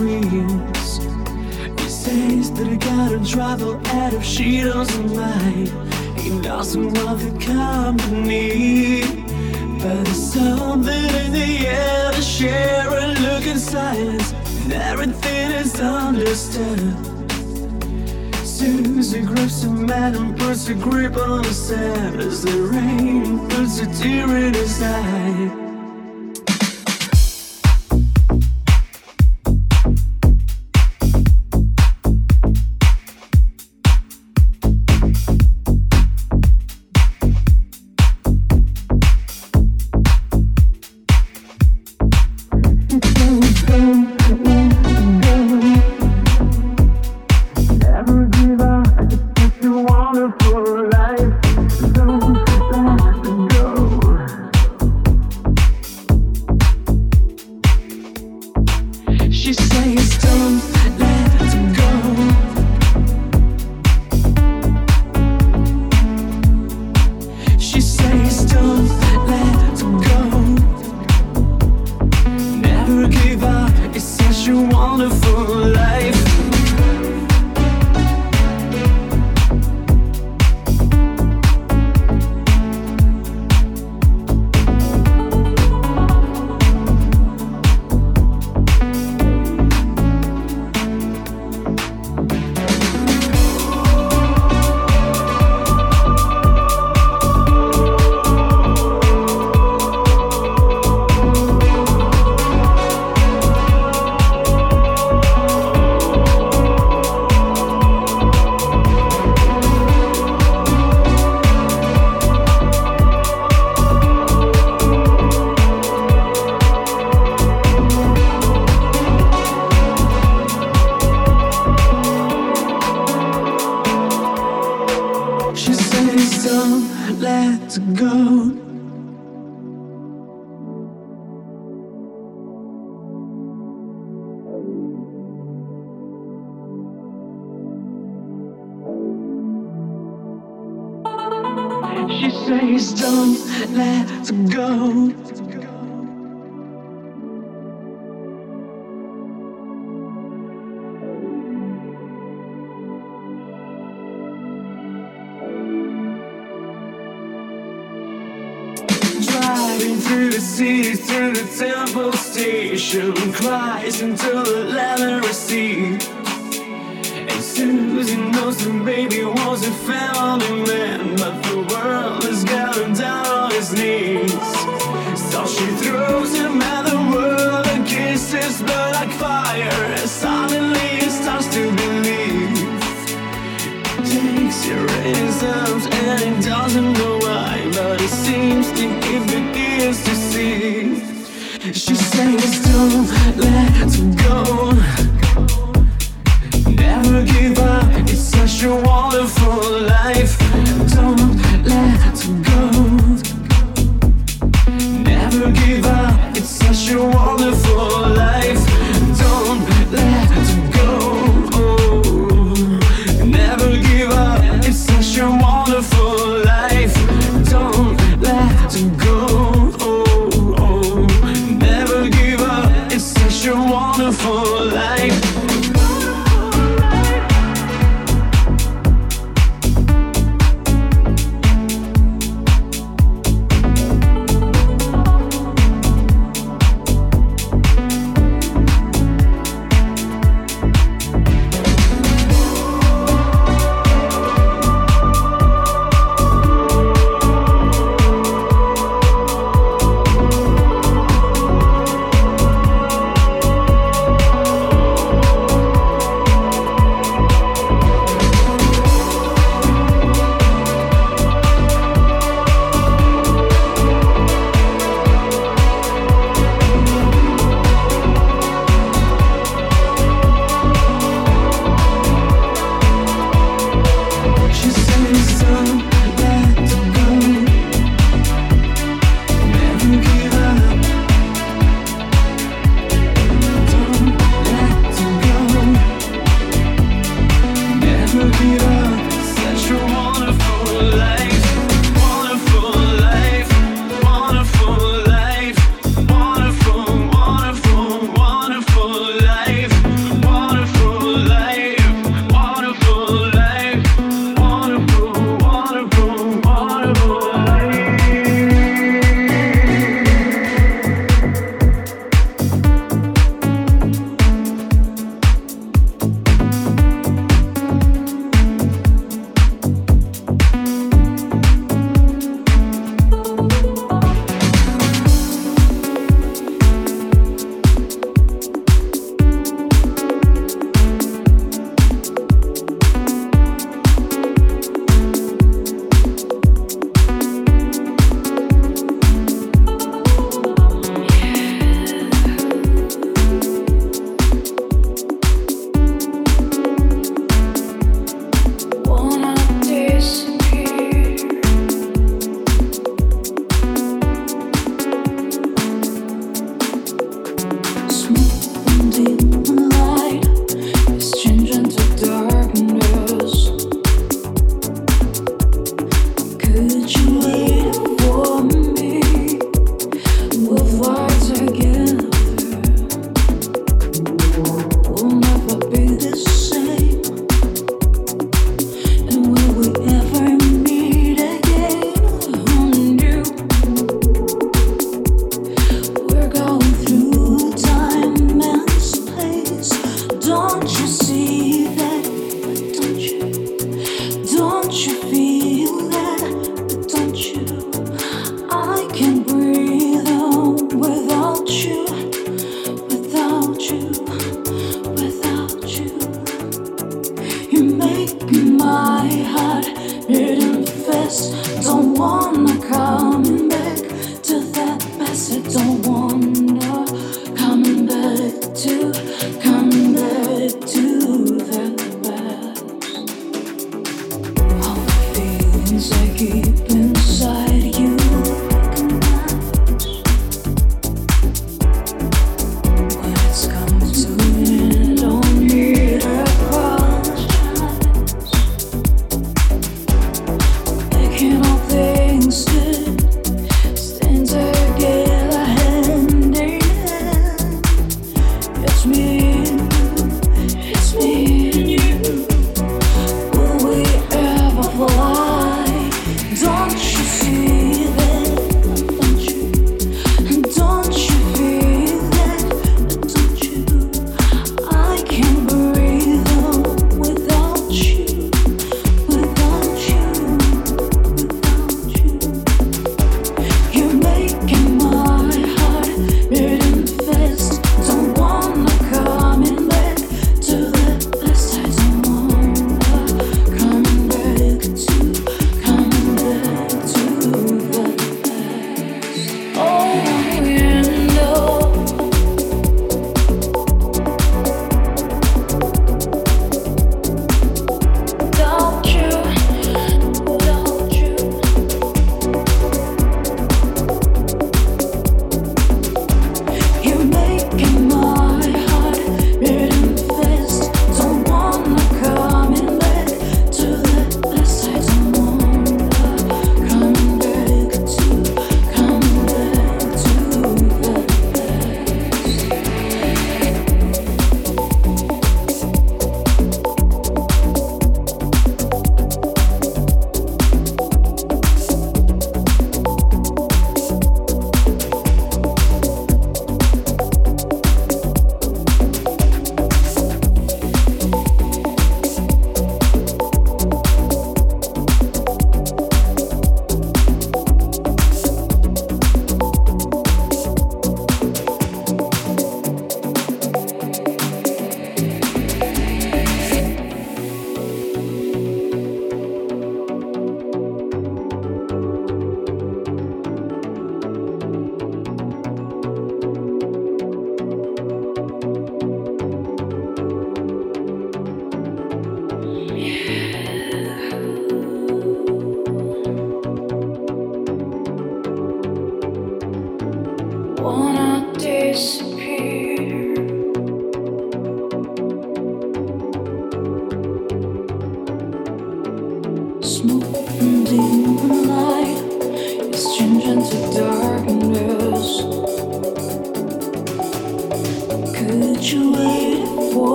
dreams. He says that I gotta travel out if she doesn't mind. He doesn't want the company. But there's something in the air to share a look in silence. And everything is understood. Susie grabs a man and puts a grip on his hand as the rain puts a tear in his eye. wonderful life. tears to see. She says, Don't let go. Never give up. It's such a